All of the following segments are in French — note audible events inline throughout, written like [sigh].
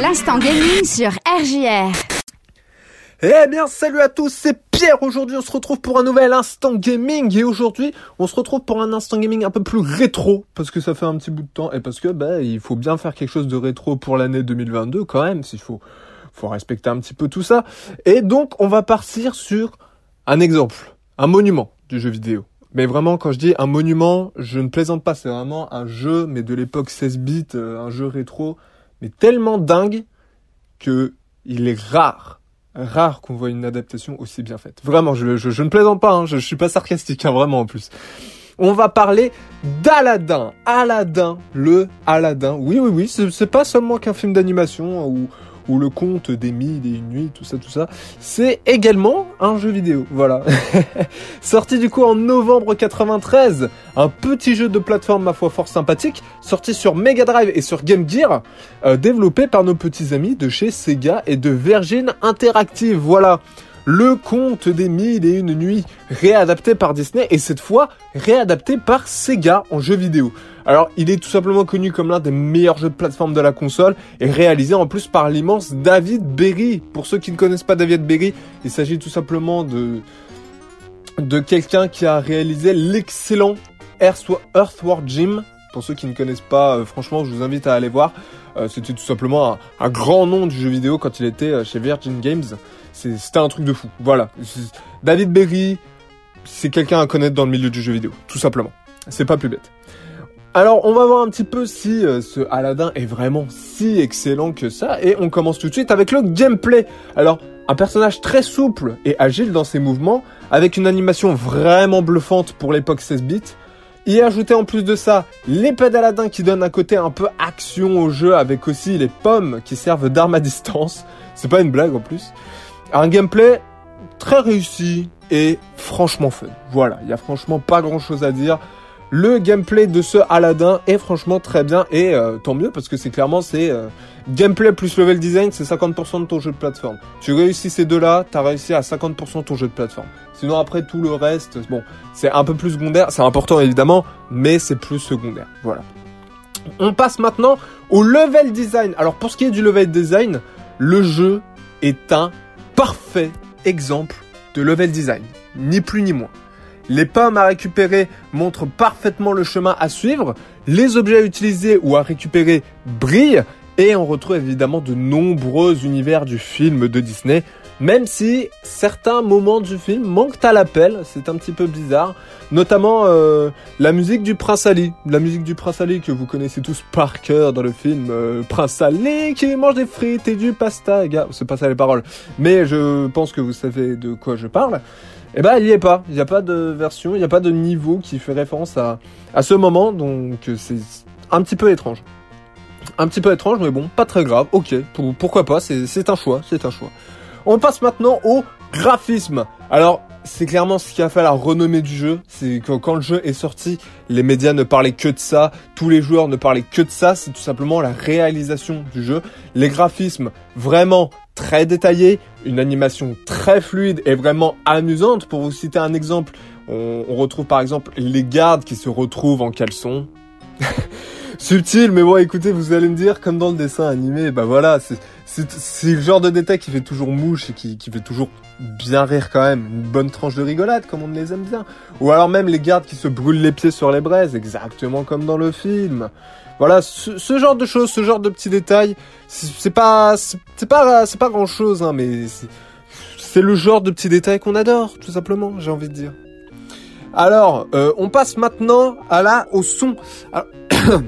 L'instant gaming sur RJR. Eh bien, salut à tous, c'est Pierre. Aujourd'hui, on se retrouve pour un nouvel instant gaming. Et aujourd'hui, on se retrouve pour un instant gaming un peu plus rétro. Parce que ça fait un petit bout de temps. Et parce que, bah, il faut bien faire quelque chose de rétro pour l'année 2022 quand même. S'il faut, faut respecter un petit peu tout ça. Et donc, on va partir sur un exemple. Un monument du jeu vidéo. Mais vraiment, quand je dis un monument, je ne plaisante pas. C'est vraiment un jeu, mais de l'époque 16 bits, euh, un jeu rétro, mais tellement dingue que il est rare, rare qu'on voit une adaptation aussi bien faite. Vraiment, je, ne plaisante pas. Hein, je, je suis pas sarcastique, hein, vraiment en plus. On va parler d'Aladin. Aladdin, le Aladdin. Oui, oui, oui, c'est pas seulement qu'un film d'animation ou ou le conte des mille et une nuits, tout ça, tout ça. C'est également un jeu vidéo, voilà. [laughs] sorti du coup en novembre 93, un petit jeu de plateforme ma foi fort sympathique, sorti sur Mega Drive et sur Game Gear, euh, développé par nos petits amis de chez Sega et de Virgin Interactive, voilà. Le conte des mille et une nuits, réadapté par Disney et cette fois réadapté par Sega en jeu vidéo. Alors, il est tout simplement connu comme l'un des meilleurs jeux de plateforme de la console et réalisé en plus par l'immense David Berry. Pour ceux qui ne connaissent pas David Berry, il s'agit tout simplement de de quelqu'un qui a réalisé l'excellent Earthworm Jim. Pour ceux qui ne connaissent pas, euh, franchement, je vous invite à aller voir. Euh, C'était tout simplement un, grand nom du jeu vidéo quand il était euh, chez Virgin Games. C'était un truc de fou. Voilà. David Berry, c'est quelqu'un à connaître dans le milieu du jeu vidéo, tout simplement. C'est pas plus bête. Alors, on va voir un petit peu si ce Aladdin est vraiment si excellent que ça. Et on commence tout de suite avec le gameplay. Alors, un personnage très souple et agile dans ses mouvements, avec une animation vraiment bluffante pour l'époque 16 bits. Y ajouter en plus de ça l'épée d'Aladin qui donne un côté un peu action au jeu, avec aussi les pommes qui servent d'arme à distance. C'est pas une blague en plus. Un gameplay très réussi et franchement fun. Voilà, il y a franchement pas grand chose à dire. Le gameplay de ce Aladdin est franchement très bien et euh, tant mieux parce que c'est clairement c'est euh, gameplay plus level design, c'est 50% de ton jeu de plateforme. Tu réussis ces deux-là, t'as réussi à 50% de ton jeu de plateforme. Sinon après tout le reste, bon, c'est un peu plus secondaire, c'est important évidemment, mais c'est plus secondaire. Voilà. On passe maintenant au level design. Alors pour ce qui est du level design, le jeu est un parfait exemple de level design, ni plus ni moins. Les pommes à récupérer montrent parfaitement le chemin à suivre, les objets à utiliser ou à récupérer brillent, et on retrouve évidemment de nombreux univers du film de Disney, même si certains moments du film manquent à l'appel, c'est un petit peu bizarre, notamment euh, la musique du Prince Ali, la musique du Prince Ali que vous connaissez tous par cœur dans le film euh, Prince Ali qui mange des frites et du pasta, gars, c'est pas ça les paroles, mais je pense que vous savez de quoi je parle. Eh ben, il n'y est pas. Il n'y a pas de version, il n'y a pas de niveau qui fait référence à, à ce moment, donc c'est un petit peu étrange. Un petit peu étrange, mais bon, pas très grave. Ok, pour, pourquoi pas, c'est un choix, c'est un choix. On passe maintenant au graphisme. Alors, c'est clairement ce qui a fait la renommée du jeu. C'est que quand le jeu est sorti, les médias ne parlaient que de ça, tous les joueurs ne parlaient que de ça. C'est tout simplement la réalisation du jeu. Les graphismes vraiment très détaillés, une animation très fluide et vraiment amusante. Pour vous citer un exemple, on, retrouve par exemple les gardes qui se retrouvent en caleçon. [laughs] Subtil, mais bon, écoutez, vous allez me dire, comme dans le dessin animé, bah voilà, c'est le genre de détail qui fait toujours mouche et qui, qui fait toujours bien rire quand même. Une bonne tranche de rigolade, comme on les aime bien. Ou alors même les gardes qui se brûlent les pieds sur les braises, exactement comme dans le film. Voilà, ce, ce genre de choses, ce genre de petits détails, c'est pas, c'est pas, c'est pas grand chose, hein, mais c'est le genre de petits détails qu'on adore, tout simplement, j'ai envie de dire. Alors, euh, on passe maintenant à la, au son. Alors, [coughs]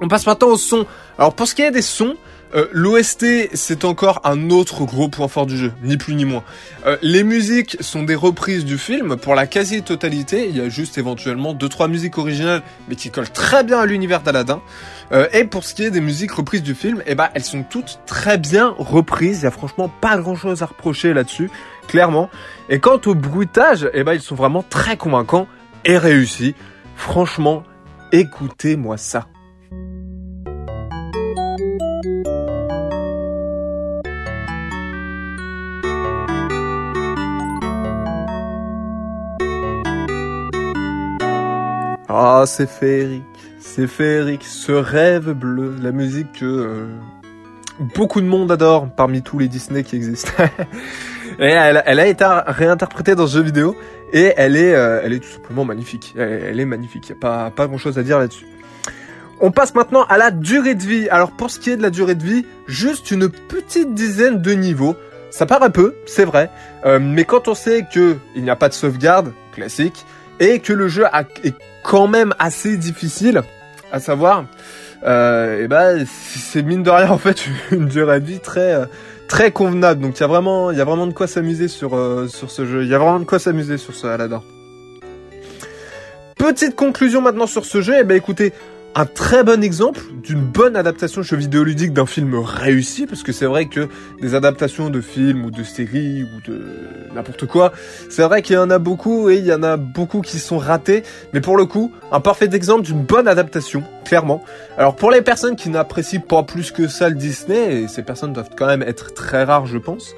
on passe maintenant au son. Alors, pour ce qui est des sons, euh, L'OST, c'est encore un autre gros point fort du jeu, ni plus ni moins. Euh, les musiques sont des reprises du film pour la quasi-totalité. Il y a juste éventuellement deux trois musiques originales, mais qui collent très bien à l'univers d'Aladin. Euh, et pour ce qui est des musiques reprises du film, eh ben elles sont toutes très bien reprises. Il y a franchement pas grand-chose à reprocher là-dessus, clairement. Et quant au bruitage, eh ben ils sont vraiment très convaincants et réussis. Franchement, écoutez-moi ça. Ah, c'est féerique, c'est féerique, ce rêve bleu, la musique que euh, beaucoup de monde adore parmi tous les Disney qui existent. [laughs] et elle, a été réinterprétée dans ce jeu vidéo et elle est, euh, tout simplement magnifique. Elle, est magnifique. Il y a pas, pas grand chose à dire là-dessus. On passe maintenant à la durée de vie. Alors pour ce qui est de la durée de vie, juste une petite dizaine de niveaux. Ça paraît peu, c'est vrai, euh, mais quand on sait que il n'y a pas de sauvegarde classique et que le jeu est quand même assez difficile, à savoir, euh, et ben c'est mine de rien en fait [laughs] une durée de vie très euh, très convenable. Donc il y a vraiment il y a vraiment de quoi s'amuser sur euh, sur ce jeu. Il y a vraiment de quoi s'amuser sur ce Aladdin. Petite conclusion maintenant sur ce jeu. Eh ben écoutez, un très bon exemple d'une bonne adaptation jeu vidéo ludique d'un film réussi, parce que c'est vrai que des adaptations de films ou de séries ou de n'importe quoi, c'est vrai qu'il y en a beaucoup et il y en a beaucoup qui sont ratés, mais pour le coup, un parfait exemple d'une bonne adaptation, clairement. Alors pour les personnes qui n'apprécient pas plus que ça le Disney, et ces personnes doivent quand même être très rares je pense,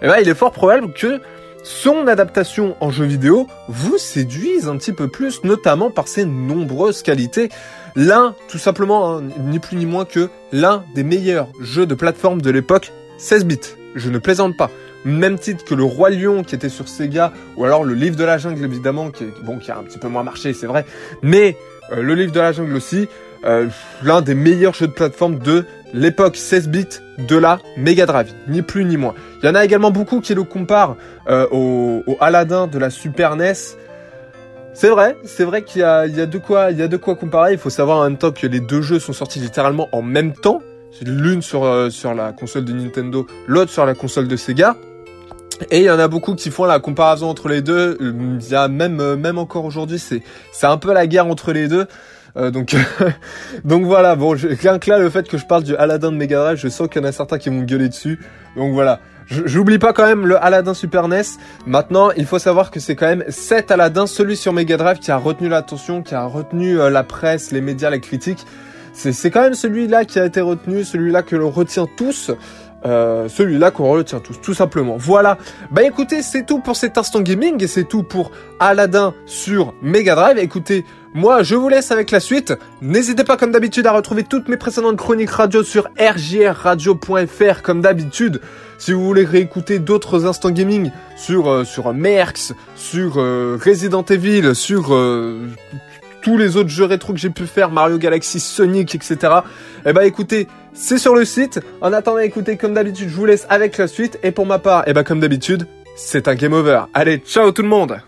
eh ben il est fort probable que son adaptation en jeu vidéo vous séduise un petit peu plus, notamment par ses nombreuses qualités. L'un, tout simplement, hein, ni plus ni moins que l'un des meilleurs jeux de plateforme de l'époque, 16 bits. Je ne plaisante pas. Même titre que le Roi Lion qui était sur Sega, ou alors le Livre de la Jungle évidemment, qui, bon, qui a un petit peu moins marché, c'est vrai, mais euh, le Livre de la Jungle aussi, euh, l'un des meilleurs jeux de plateforme de l'époque 16 bits de la Mega Drive, ni plus ni moins. Il y en a également beaucoup qui le comparent euh, au, au, Aladdin de la Super NES. C'est vrai, c'est vrai qu'il y y a de quoi, il y a de quoi comparer. Il faut savoir en même temps que les deux jeux sont sortis littéralement en même temps. L'une sur euh, sur la console de Nintendo, l'autre sur la console de Sega. Et il y en a beaucoup qui font la comparaison entre les deux. Il y a même même encore aujourd'hui, c'est c'est un peu la guerre entre les deux. Euh, donc, [laughs] donc voilà, bon, rien que là, le fait que je parle du Aladdin de Mega Drive, je sens qu'il y en a certains qui vont gueuler dessus. Donc voilà. J'oublie pas quand même le Aladdin Super NES. Maintenant, il faut savoir que c'est quand même cet Aladdin, celui sur Mega Drive, qui a retenu l'attention, qui a retenu euh, la presse, les médias, les critiques. C'est quand même celui-là qui a été retenu, celui-là que l'on retient tous. Euh, celui-là qu'on retient tous, tout simplement. Voilà. Bah écoutez, c'est tout pour cet instant gaming et c'est tout pour Aladdin sur Mega Drive. Écoutez, moi, je vous laisse avec la suite. N'hésitez pas, comme d'habitude, à retrouver toutes mes précédentes chroniques radio sur rgrradio.fr, comme d'habitude. Si vous voulez réécouter d'autres instants gaming sur euh, sur Merx, sur euh, Resident Evil, sur euh, tous les autres jeux rétro que j'ai pu faire, Mario Galaxy, Sonic, etc. Eh ben écoutez, c'est sur le site. En attendant, écoutez, comme d'habitude, je vous laisse avec la suite. Et pour ma part, eh ben comme d'habitude, c'est un game over. Allez, ciao tout le monde